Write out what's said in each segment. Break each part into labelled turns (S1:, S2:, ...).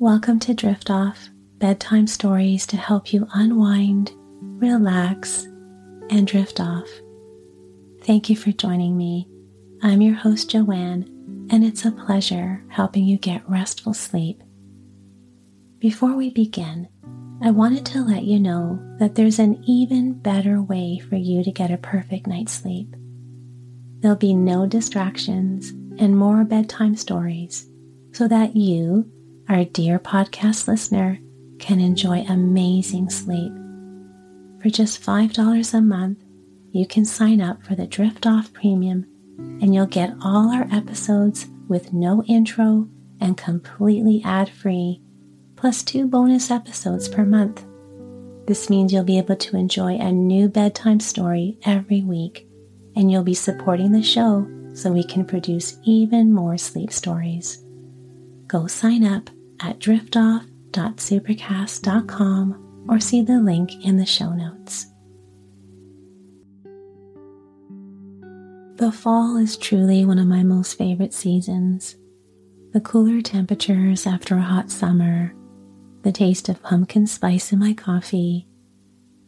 S1: Welcome to Drift Off bedtime stories to help you unwind, relax, and drift off. Thank you for joining me. I'm your host, Joanne, and it's a pleasure helping you get restful sleep. Before we begin, I wanted to let you know that there's an even better way for you to get a perfect night's sleep. There'll be no distractions and more bedtime stories so that you, our dear podcast listener, can enjoy amazing sleep. For just $5 a month, you can sign up for the Drift Off Premium and you'll get all our episodes with no intro and completely ad free, plus two bonus episodes per month. This means you'll be able to enjoy a new bedtime story every week, and you'll be supporting the show so we can produce even more sleep stories. Go sign up at driftoff.supercast.com or see the link in the show notes. The fall is truly one of my most favorite seasons. The cooler temperatures after a hot summer, the taste of pumpkin spice in my coffee,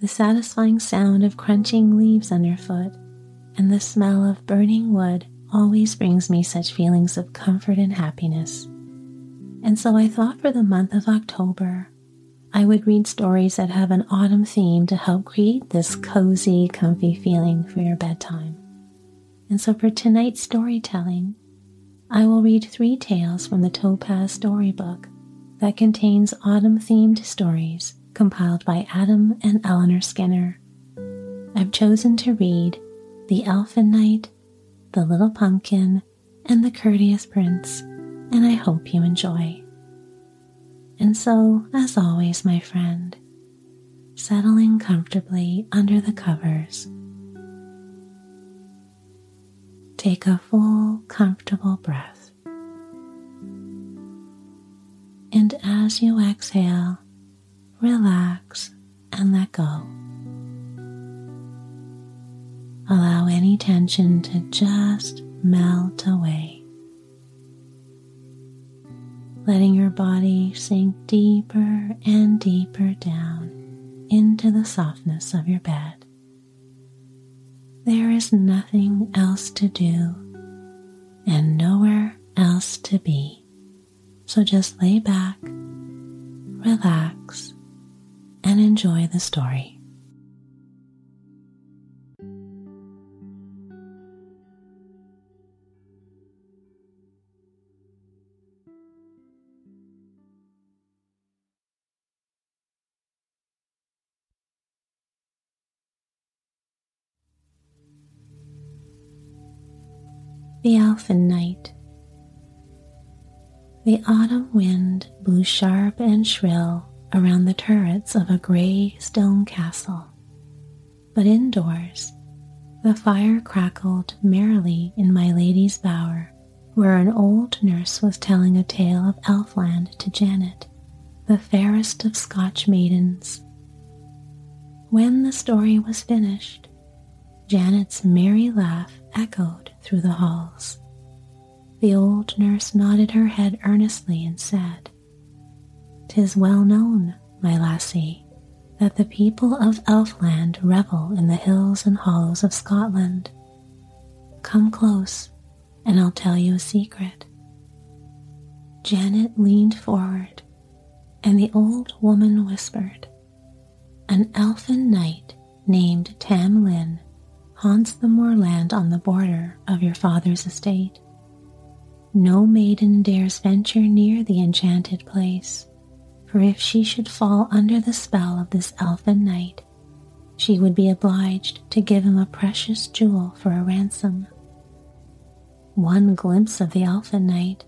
S1: the satisfying sound of crunching leaves underfoot, and the smell of burning wood always brings me such feelings of comfort and happiness. And so I thought for the month of October, I would read stories that have an autumn theme to help create this cozy, comfy feeling for your bedtime. And so for tonight's storytelling, I will read three tales from the Topaz Storybook that contains autumn themed stories compiled by Adam and Eleanor Skinner. I've chosen to read The Elfin Knight, The Little Pumpkin, and The Courteous Prince, and I hope you enjoy. And so, as always, my friend, settling comfortably under the covers Take a full, comfortable breath. And as you exhale, relax and let go. Allow any tension to just melt away. Letting your body sink deeper and deeper down into the softness of your bed. There is nothing else to do and nowhere else to be. So just lay back, relax, and enjoy the story. The elfin knight. The autumn wind blew sharp and shrill around the turrets of a grey stone castle, but indoors the fire crackled merrily in my lady's bower, where an old nurse was telling a tale of Elfland to Janet, the fairest of Scotch maidens. When the story was finished, Janet's merry laugh echoed through the halls. The old nurse nodded her head earnestly and said, "'Tis well known, my lassie, that the people of Elfland revel in the hills and hollows of Scotland. Come close, and I'll tell you a secret. Janet leaned forward, and the old woman whispered, An elfin knight named Tam Lin haunts the moorland on the border of your father's estate. No maiden dares venture near the enchanted place, for if she should fall under the spell of this elfin knight, she would be obliged to give him a precious jewel for a ransom. One glimpse of the elfin knight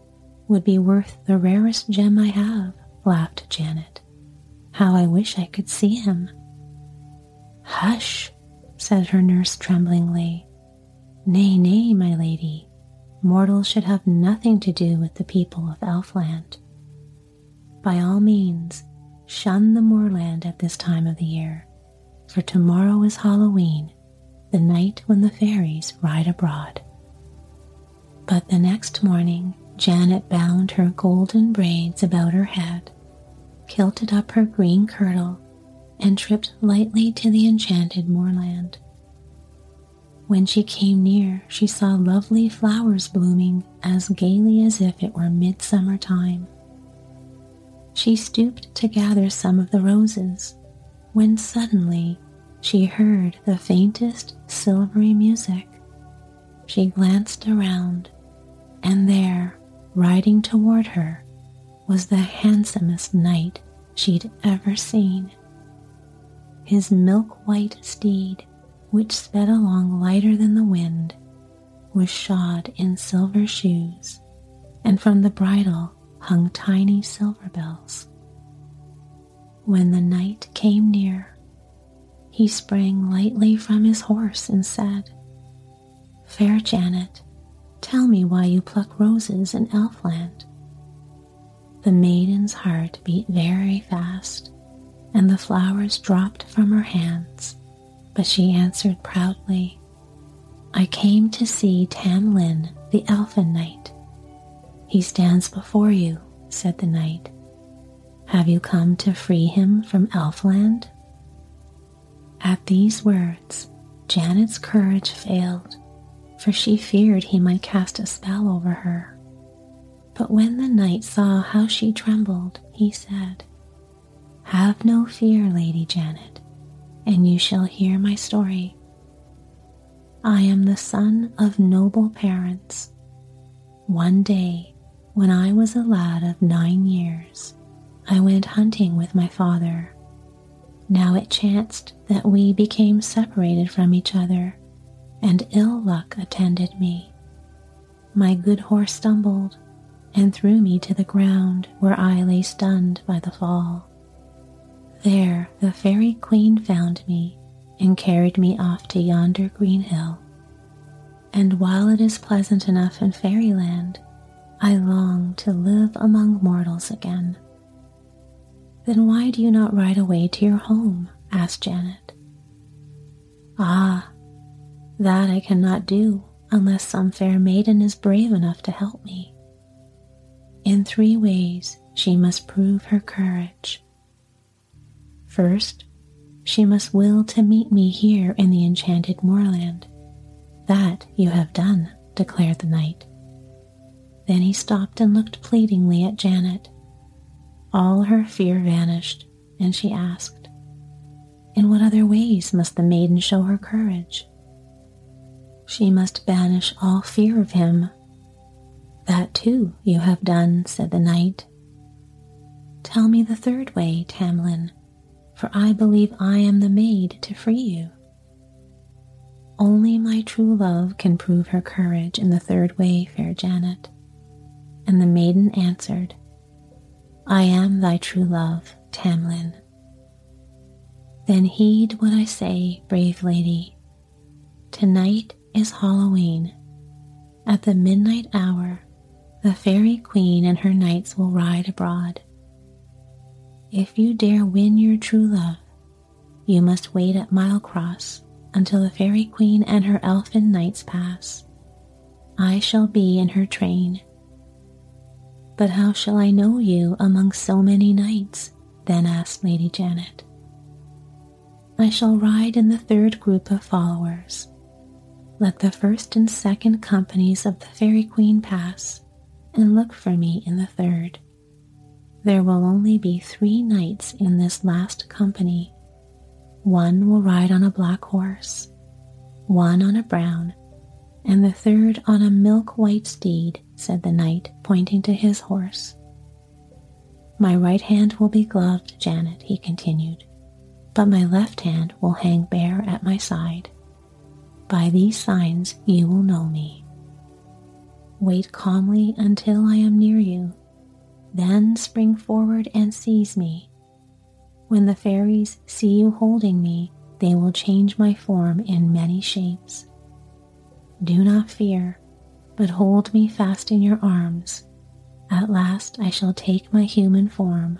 S1: would be worth the rarest gem I have, laughed Janet. How I wish I could see him. Hush, said her nurse tremblingly. Nay, nay, my lady, mortals should have nothing to do with the people of Elfland. By all means, shun the moorland at this time of the year, for tomorrow is Halloween, the night when the fairies ride abroad. But the next morning, Janet bound her golden braids about her head, kilted up her green kirtle, and tripped lightly to the enchanted moorland. When she came near, she saw lovely flowers blooming as gaily as if it were midsummer time. She stooped to gather some of the roses when suddenly she heard the faintest silvery music. She glanced around, and there, riding toward her, was the handsomest knight she'd ever seen. His milk white steed, which sped along lighter than the wind, was shod in silver shoes, and from the bridle hung tiny silver bells. When the knight came near, he sprang lightly from his horse and said, Fair Janet, tell me why you pluck roses in Elfland. The maiden's heart beat very fast, and the flowers dropped from her hands, but she answered proudly, I came to see Tam Lin, the elfin knight. He stands before you, said the knight. Have you come to free him from Elfland? At these words, Janet's courage failed, for she feared he might cast a spell over her. But when the knight saw how she trembled, he said, Have no fear, Lady Janet, and you shall hear my story. I am the son of noble parents. One day, when I was a lad of nine years, I went hunting with my father. Now it chanced that we became separated from each other, and ill luck attended me. My good horse stumbled and threw me to the ground where I lay stunned by the fall. There the fairy queen found me and carried me off to yonder green hill. And while it is pleasant enough in fairyland, I long to live among mortals again. Then why do you not ride away to your home? asked Janet. Ah, that I cannot do unless some fair maiden is brave enough to help me. In three ways she must prove her courage. First, she must will to meet me here in the enchanted moorland. That you have done, declared the knight. Then he stopped and looked pleadingly at Janet. All her fear vanished, and she asked, In what other ways must the maiden show her courage? She must banish all fear of him. That too you have done, said the knight. Tell me the third way, Tam Lin, for I believe I am the maid to free you. Only my true love can prove her courage in the third way, fair Janet. And the maiden answered, I am thy true love, Tam Lin. Then heed what I say, brave lady. Tonight is Halloween. At the midnight hour, the fairy queen and her knights will ride abroad. If you dare win your true love, you must wait at Milecross until the fairy queen and her elfin knights pass. I shall be in her train but how shall I know you among so many knights? then asked Lady Janet. I shall ride in the third group of followers. Let the first and second companies of the Fairy Queen pass, and look for me in the third. There will only be three knights in this last company. One will ride on a black horse, one on a brown, and the third on a milk white steed, said the knight, pointing to his horse. My right hand will be gloved, Janet, he continued, but my left hand will hang bare at my side. By these signs you will know me. Wait calmly until I am near you, then spring forward and seize me. When the fairies see you holding me, they will change my form in many shapes. Do not fear, but hold me fast in your arms. At last I shall take my human form.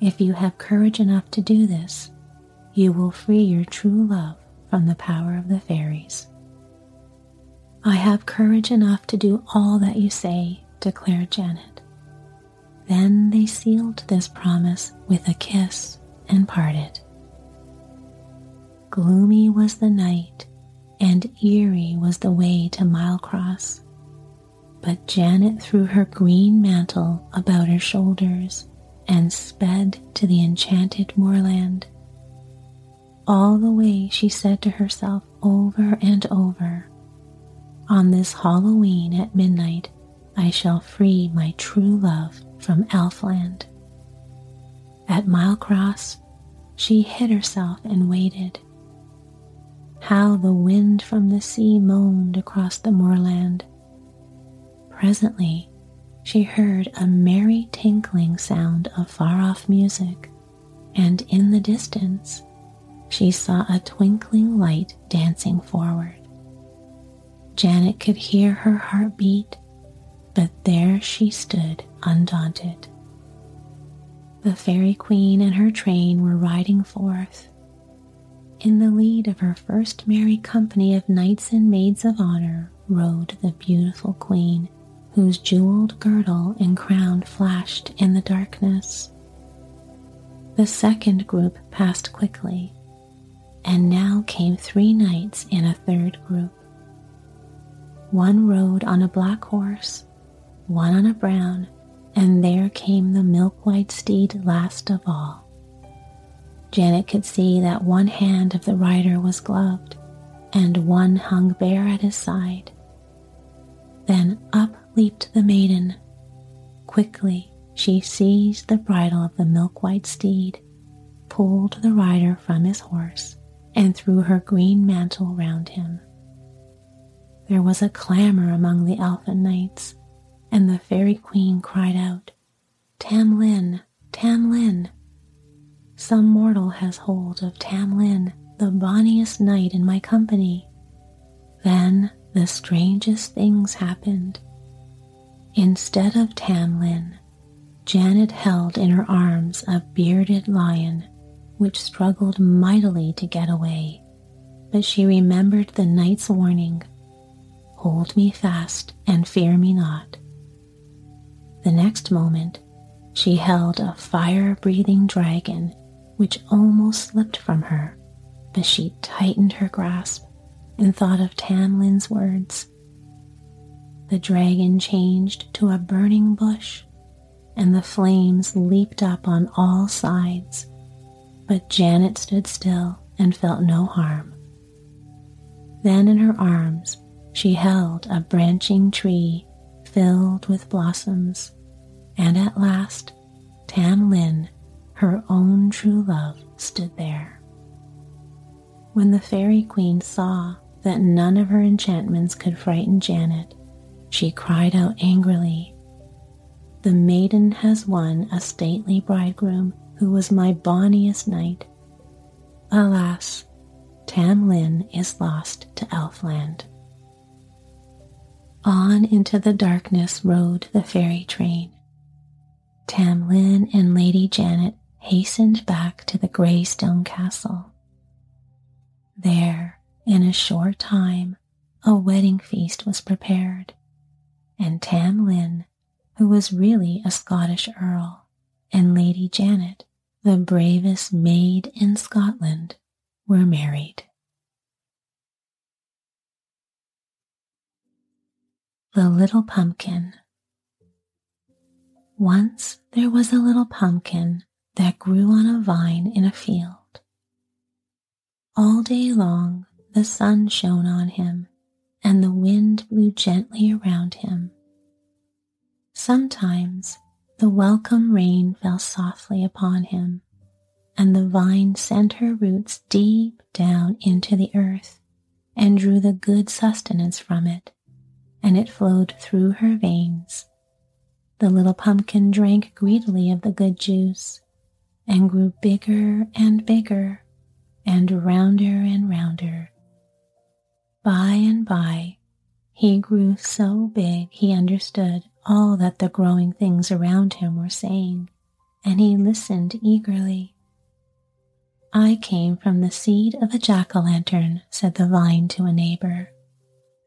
S1: If you have courage enough to do this, you will free your true love from the power of the fairies. I have courage enough to do all that you say, declared Janet. Then they sealed this promise with a kiss and parted. Gloomy was the night, and eerie was the way to Milecross. But Janet threw her green mantle about her shoulders and sped to the enchanted moorland. All the way she said to herself over and over, On this Halloween at midnight, I shall free my true love from Elfland. At Milecross, she hid herself and waited. How the wind from the sea moaned across the moorland. Presently, she heard a merry tinkling sound of far off music, and in the distance, she saw a twinkling light dancing forward. Janet could hear her heart beat, but there she stood undaunted. The Fairy Queen and her train were riding forth. In the lead of her first merry company of knights and maids of honor rode the beautiful Queen, whose jeweled girdle and crown flashed in the darkness. The second group passed quickly, and now came three knights in a third group. One rode on a black horse, one on a brown, and there came the milk white steed last of all. Janet could see that one hand of the rider was gloved, and one hung bare at his side. Then up leaped the maiden. Quickly she seized the bridle of the milk white steed, pulled the rider from his horse, and threw her green mantle round him. There was a clamor among the elfin knights, and the fairy queen cried out, Tam Lin, Tam Lin. Some mortal has hold of Tam Lin, the bonniest knight in my company. Then the strangest things happened. Instead of Tam Lin, Janet held in her arms a bearded lion which struggled mightily to get away, but she remembered the knight's warning Hold me fast and fear me not. The next moment, she held a fire breathing dragon which almost slipped from her, but she tightened her grasp and thought of Tam Lin's words. The dragon changed to a burning bush, and the flames leaped up on all sides but Janet stood still and felt no harm. Then in her arms she held a branching tree filled with blossoms, and at last Tam Lin, her own true love, stood there. When the Fairy Queen saw that none of her enchantments could frighten Janet, she cried out angrily, The maiden has won a stately bridegroom who was my bonniest knight. Alas, Tam Lin is lost to Elfland. On into the darkness rode the fairy train. Tam Lin and Lady Janet hastened back to the grey stone castle. There, in a short time, a wedding feast was prepared, and Tam Lin, who was really a Scottish earl, and Lady Janet, the bravest maid in Scotland, were married. The Little Pumpkin Once there was a little pumpkin that grew on a vine in a field. All day long the sun shone on him and the wind blew gently around him. Sometimes the welcome rain fell softly upon him, and the vine sent her roots deep down into the earth and drew the good sustenance from it, and it flowed through her veins. The little pumpkin drank greedily of the good juice and grew bigger and bigger and rounder and rounder. By and by, he grew so big he understood all that the growing things around him were saying, and he listened eagerly. I came from the seed of a jack o' lantern, said the vine to a neighbor.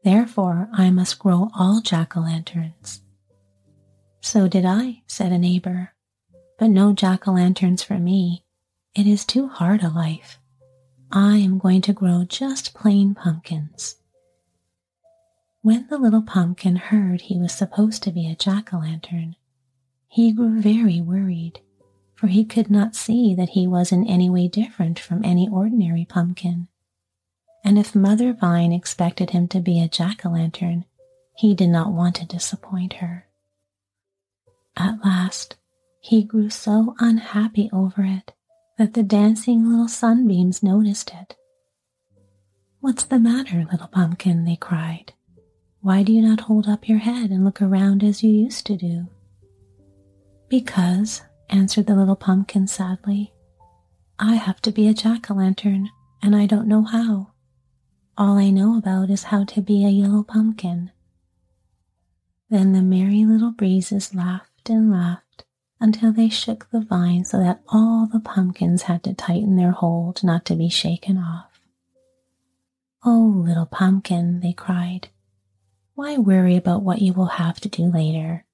S1: Therefore, I must grow all jack o' lanterns. So did I, said a neighbor. But no jack o' lanterns for me. It is too hard a life. I am going to grow just plain pumpkins. When the little pumpkin heard he was supposed to be a jack o' lantern, he grew very worried, for he could not see that he was in any way different from any ordinary pumpkin. And if Mother Vine expected him to be a jack o' lantern, he did not want to disappoint her. At last, he grew so unhappy over it that the dancing little sunbeams noticed it. What's the matter, little pumpkin? they cried. Why do you not hold up your head and look around as you used to do? Because, answered the little pumpkin sadly, I have to be a jack o' lantern, and I don't know how. All I know about is how to be a yellow pumpkin. Then the merry little breezes laughed and laughed until they shook the vine so that all the pumpkins had to tighten their hold not to be shaken off. Oh, little pumpkin, they cried, why worry about what you will have to do later?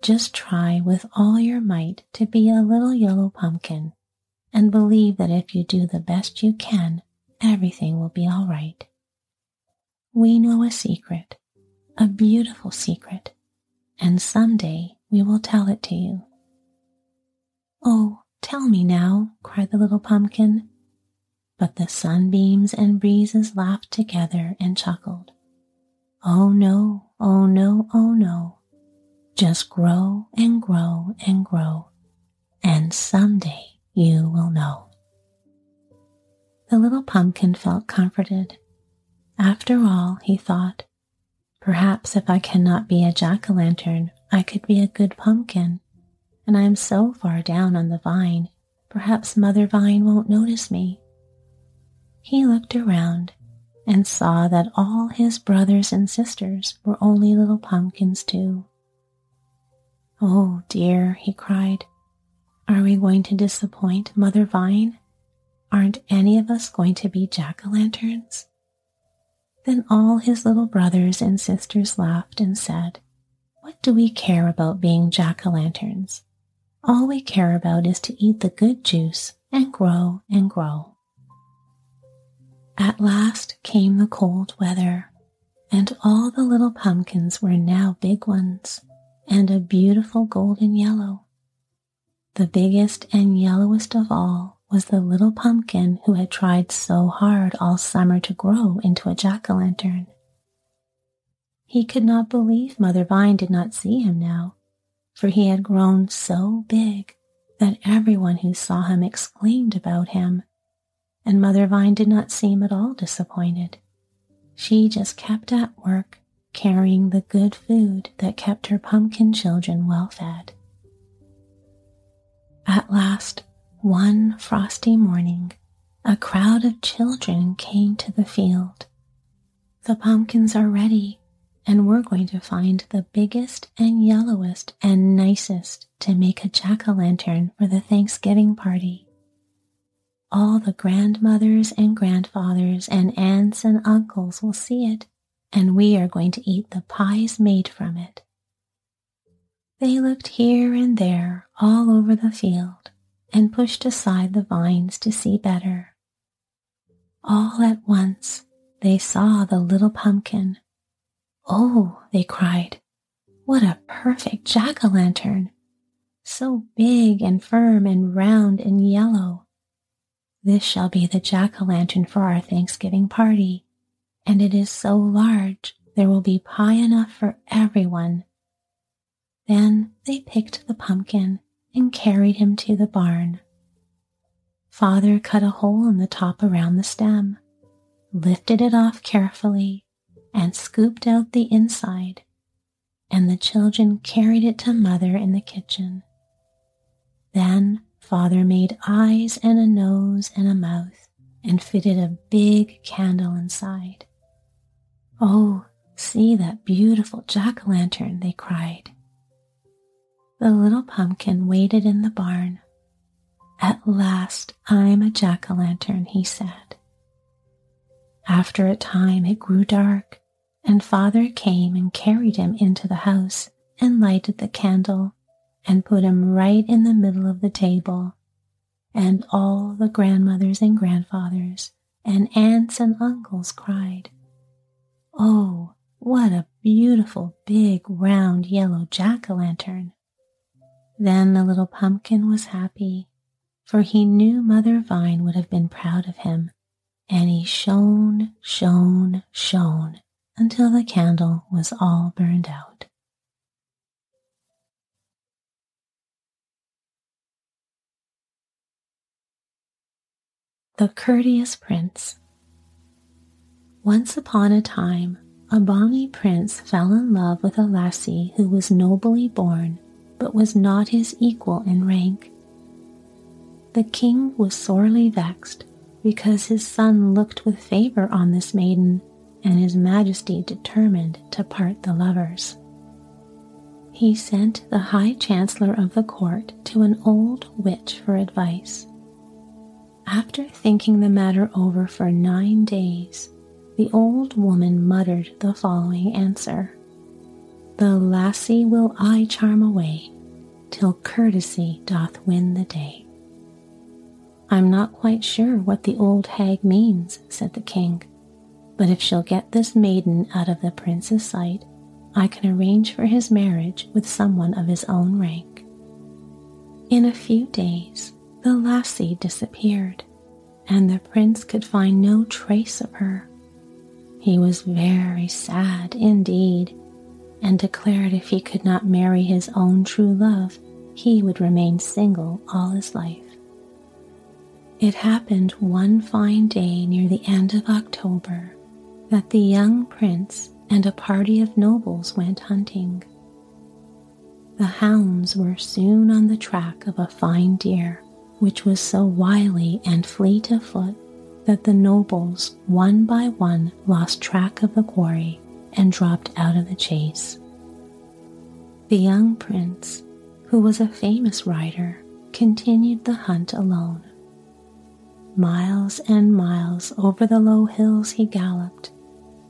S1: Just try with all your might to be a little yellow pumpkin and believe that if you do the best you can, everything will be all right. We know a secret, a beautiful secret, and someday we will tell it to you. Oh, tell me now, cried the little pumpkin. But the sunbeams and breezes laughed together and chuckled. Oh no, oh no, oh no. Just grow and grow and grow, and someday you will know. The little pumpkin felt comforted. After all, he thought, perhaps if I cannot be a jack o' lantern, I could be a good pumpkin and I am so far down on the vine, perhaps Mother Vine won't notice me. He looked around and saw that all his brothers and sisters were only little pumpkins too. Oh dear, he cried, are we going to disappoint Mother Vine? Aren't any of us going to be jack o' lanterns? Then all his little brothers and sisters laughed and said, What do we care about being jack o' lanterns? All we care about is to eat the good juice and grow and grow. At last came the cold weather, and all the little pumpkins were now big ones and a beautiful golden yellow. The biggest and yellowest of all was the little pumpkin who had tried so hard all summer to grow into a jack o' lantern. He could not believe Mother Vine did not see him now for he had grown so big that everyone who saw him exclaimed about him, and Mother Vine did not seem at all disappointed. She just kept at work carrying the good food that kept her pumpkin children well fed. At last, one frosty morning, a crowd of children came to the field. The pumpkins are ready, and we're going to find the biggest and yellowest and nicest to make a jack o' lantern for the Thanksgiving party. All the grandmothers and grandfathers and aunts and uncles will see it, and we are going to eat the pies made from it. They looked here and there all over the field and pushed aside the vines to see better. All at once they saw the little pumpkin Oh, they cried, what a perfect jack o' lantern! So big and firm and round and yellow. This shall be the jack o' lantern for our Thanksgiving party, and it is so large there will be pie enough for everyone. Then they picked the pumpkin and carried him to the barn. Father cut a hole in the top around the stem, lifted it off carefully, and scooped out the inside, and the children carried it to Mother in the kitchen. Then Father made eyes and a nose and a mouth and fitted a big candle inside. Oh, see that beautiful jack o' lantern, they cried. The little pumpkin waited in the barn. At last I'm a jack o' lantern, he said. After a time it grew dark, and father came and carried him into the house and lighted the candle and put him right in the middle of the table. And all the grandmothers and grandfathers and aunts and uncles cried, Oh, what a beautiful big round yellow jack o' lantern! Then the little pumpkin was happy, for he knew Mother Vine would have been proud of him, and he shone, shone, shone until the candle was all burned out. The Courteous Prince Once upon a time, a bonny prince fell in love with a lassie who was nobly born, but was not his equal in rank. The king was sorely vexed because his son looked with favor on this maiden, and his majesty determined to part the lovers. He sent the high chancellor of the court to an old witch for advice. After thinking the matter over for nine days, the old woman muttered the following answer The lassie will I charm away, till courtesy doth win the day. I'm not quite sure what the old hag means, said the king, but if she'll get this maiden out of the prince's sight, I can arrange for his marriage with someone of his own rank. In a few days, the lassie disappeared, and the prince could find no trace of her. He was very sad indeed, and declared if he could not marry his own true love, he would remain single all his life. It happened one fine day near the end of October that the young prince and a party of nobles went hunting. The hounds were soon on the track of a fine deer which was so wily and fleet of foot that the nobles one by one lost track of the quarry and dropped out of the chase. The young prince, who was a famous rider, continued the hunt alone. Miles and miles over the low hills he galloped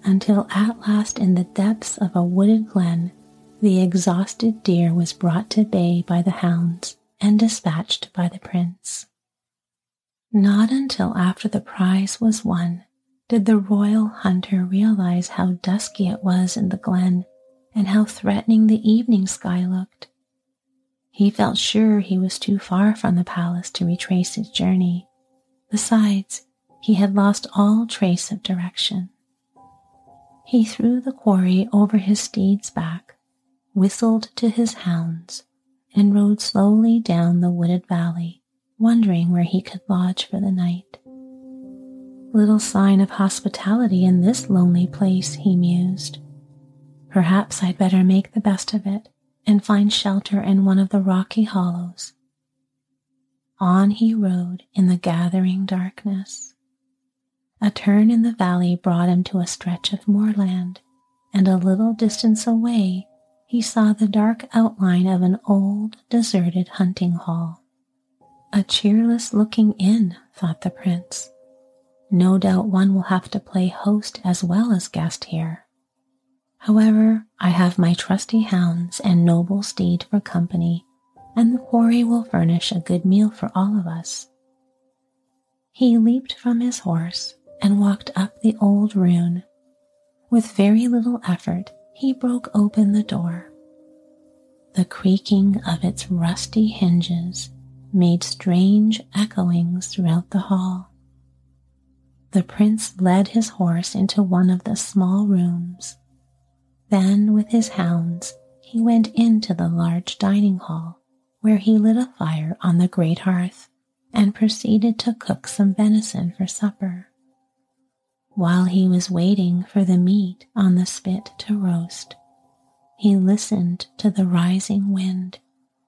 S1: until at last in the depths of a wooded glen the exhausted deer was brought to bay by the hounds and dispatched by the prince. Not until after the prize was won did the royal hunter realize how dusky it was in the glen and how threatening the evening sky looked. He felt sure he was too far from the palace to retrace his journey. Besides, he had lost all trace of direction. He threw the quarry over his steed's back, whistled to his hounds, and rode slowly down the wooded valley, wondering where he could lodge for the night. Little sign of hospitality in this lonely place, he mused. Perhaps I'd better make the best of it and find shelter in one of the rocky hollows. On he rode in the gathering darkness. A turn in the valley brought him to a stretch of moorland, and a little distance away he saw the dark outline of an old, deserted hunting hall. A cheerless looking inn, thought the prince. No doubt one will have to play host as well as guest here. However, I have my trusty hounds and noble steed for company, and the quarry will furnish a good meal for all of us. He leaped from his horse and walked up the old ruin. With very little effort, he broke open the door. The creaking of its rusty hinges made strange echoings throughout the hall. The prince led his horse into one of the small rooms. Then, with his hounds, he went into the large dining hall, where he lit a fire on the great hearth and proceeded to cook some venison for supper. While he was waiting for the meat on the spit to roast, he listened to the rising wind,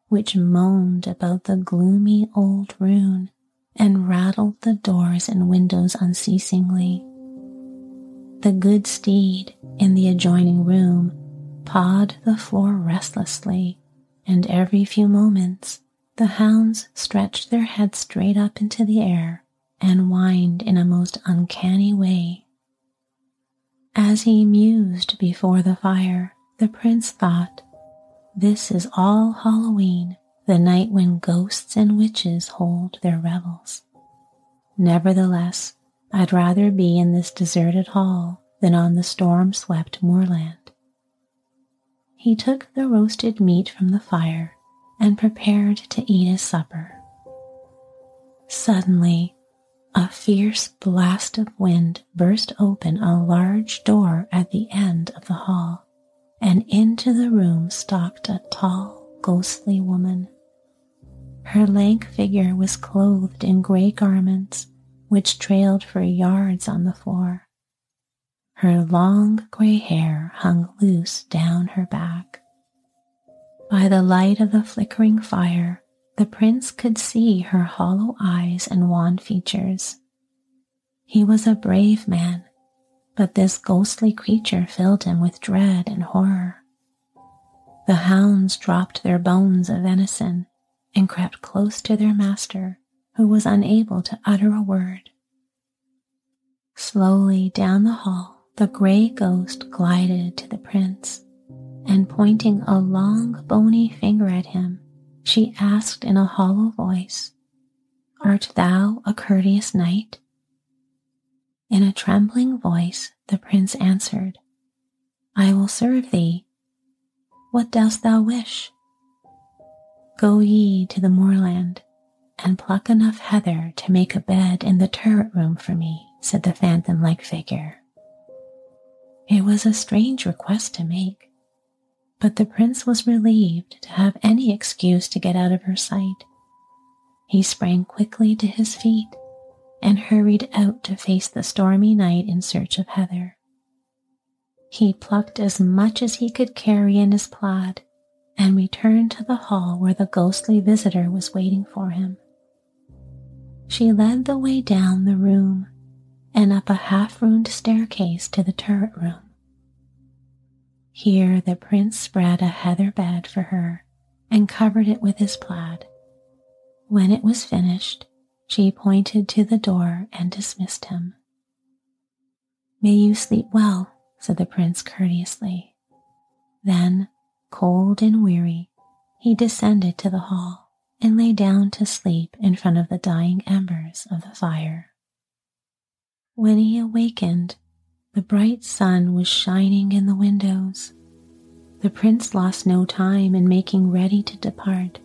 S1: which moaned about the gloomy old ruin and rattled the doors and windows unceasingly. The good steed in the adjoining room pawed the floor restlessly, and every few moments the hounds stretched their heads straight up into the air and whined in a most uncanny way. As he mused before the fire, the prince thought, This is all Halloween, the night when ghosts and witches hold their revels. Nevertheless, I'd rather be in this deserted hall than on the storm swept moorland. He took the roasted meat from the fire and prepared to eat his supper. Suddenly, a fierce blast of wind burst open a large door at the end of the hall, and into the room stalked a tall, ghostly woman. Her lank figure was clothed in gray garments which trailed for yards on the floor. Her long gray hair hung loose down her back. By the light of the flickering fire, the prince could see her hollow eyes and wan features. He was a brave man, but this ghostly creature filled him with dread and horror. The hounds dropped their bones of venison and crept close to their master, who was unable to utter a word. Slowly down the hall, the gray ghost glided to the prince, and pointing a long, bony finger at him, she asked in a hollow voice, Art thou a courteous knight? In a trembling voice, the prince answered, I will serve thee. What dost thou wish? Go ye to the moorland and pluck enough heather to make a bed in the turret room for me, said the phantom like figure. It was a strange request to make, but the prince was relieved to have any excuse to get out of her sight. He sprang quickly to his feet and hurried out to face the stormy night in search of Heather. He plucked as much as he could carry in his plaid and returned to the hall where the ghostly visitor was waiting for him. She led the way down the room and up a half ruined staircase to the turret room. Here the prince spread a heather bed for her and covered it with his plaid. When it was finished, she pointed to the door and dismissed him. May you sleep well, said the prince courteously. Then, cold and weary, he descended to the hall and lay down to sleep in front of the dying embers of the fire. When he awakened, the bright sun was shining in the windows. The prince lost no time in making ready to depart,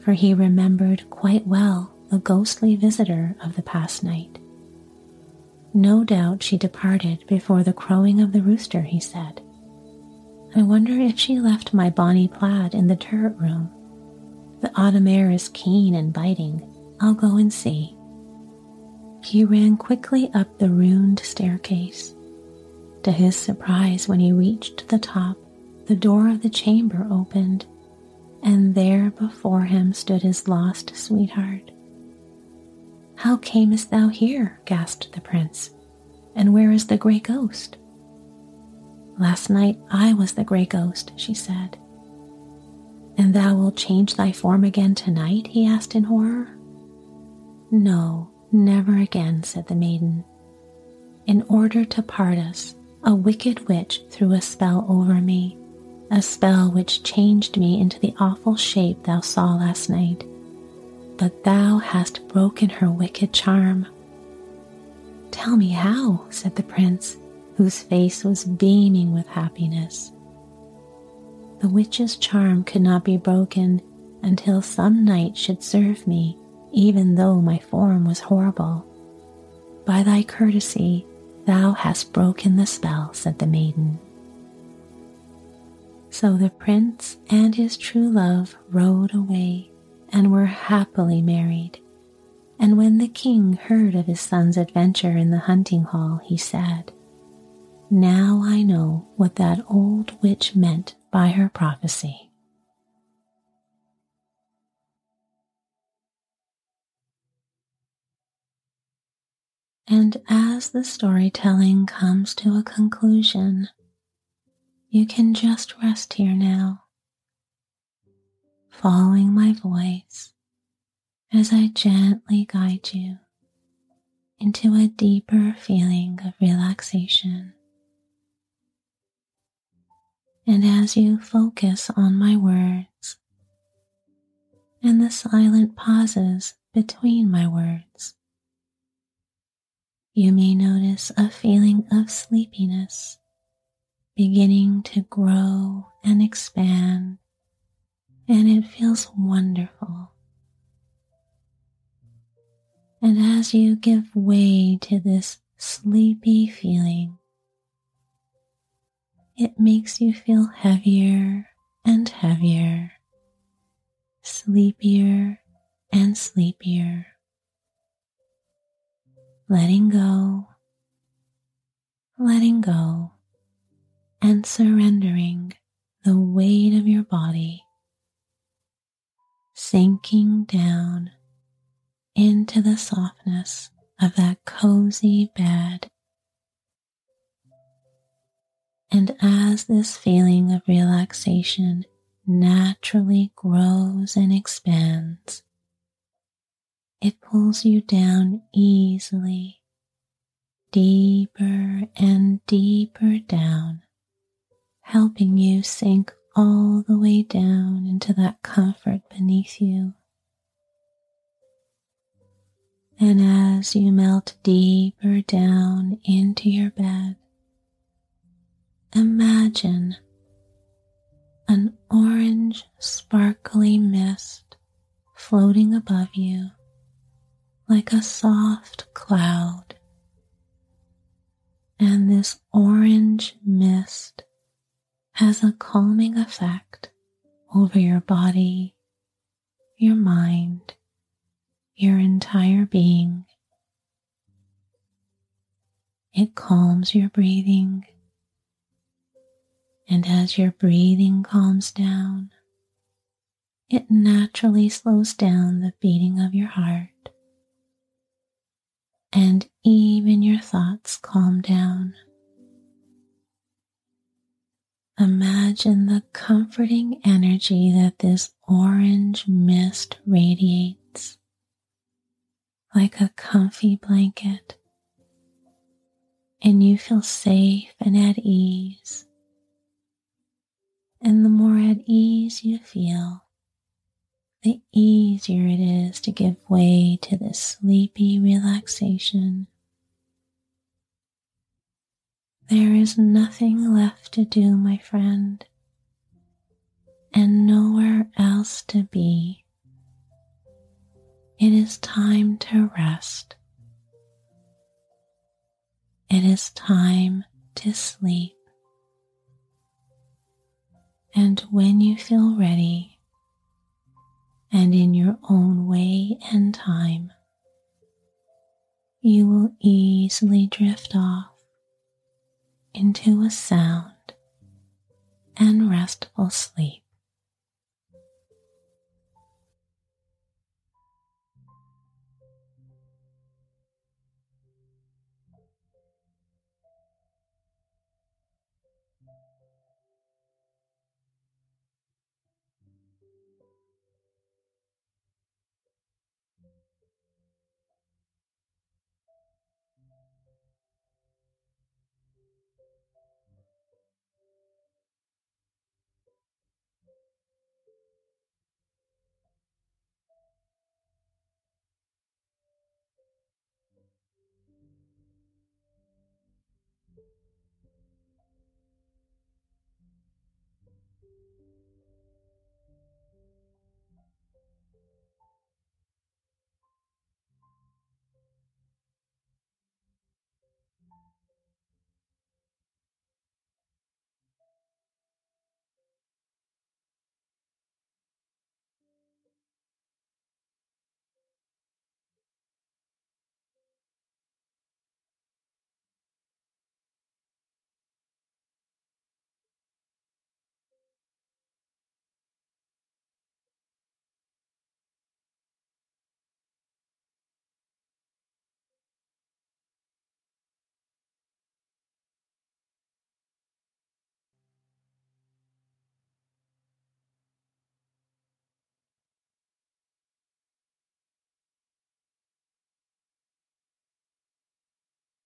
S1: for he remembered quite well the ghostly visitor of the past night. No doubt she departed before the crowing of the rooster, he said. I wonder if she left my bonny plaid in the turret room. The autumn air is keen and biting. I'll go and see. He ran quickly up the ruined staircase. To his surprise, when he reached the top, the door of the chamber opened, and there before him stood his lost sweetheart. How camest thou here? gasped the prince. And where is the grey ghost? Last night I was the grey ghost, she said. And thou wilt change thy form again tonight? he asked in horror. No, never again, said the maiden. In order to part us, a wicked witch threw a spell over me, a spell which changed me into the awful shape thou saw last night. But thou hast broken her wicked charm. Tell me how, said the prince, whose face was beaming with happiness. The witch's charm could not be broken until some knight should serve me, even though my form was horrible. By thy courtesy, Thou hast broken the spell, said the maiden. So the prince and his true love rode away and were happily married. And when the king heard of his son's adventure in the hunting hall, he said, Now I know what that old witch meant by her prophecy. And as the storytelling comes to a conclusion, you can just rest here now, following my voice as I gently guide you into a deeper feeling of relaxation. And as you focus on my words and the silent pauses between my words, you may notice a feeling of sleepiness beginning to grow and expand, and it feels wonderful. And as you give way to this sleepy feeling, it makes you feel heavier and heavier, sleepier and sleepier. Letting go, letting go, and surrendering the weight of your body, sinking down into the softness of that cozy bed. And as this feeling of relaxation naturally grows and expands, it pulls you down easily, deeper and deeper down, helping you sink all the way down into that comfort beneath you. And as you melt deeper down into your bed, imagine an orange sparkly mist floating above you like a soft cloud. And this orange mist has a calming effect over your body, your mind, your entire being. It calms your breathing. And as your breathing calms down, it naturally slows down the beating of your heart. And even your thoughts calm down. Imagine the comforting energy that this orange mist radiates like a comfy blanket, and you feel safe and at ease. And the more at ease you feel, the easier it is to give way to this sleepy relaxation. There is nothing left to do, my friend, and nowhere else to be. It is time to rest. It is time to sleep. And when you feel ready and in your own way and time, you will easily drift off into a sound and restful sleep.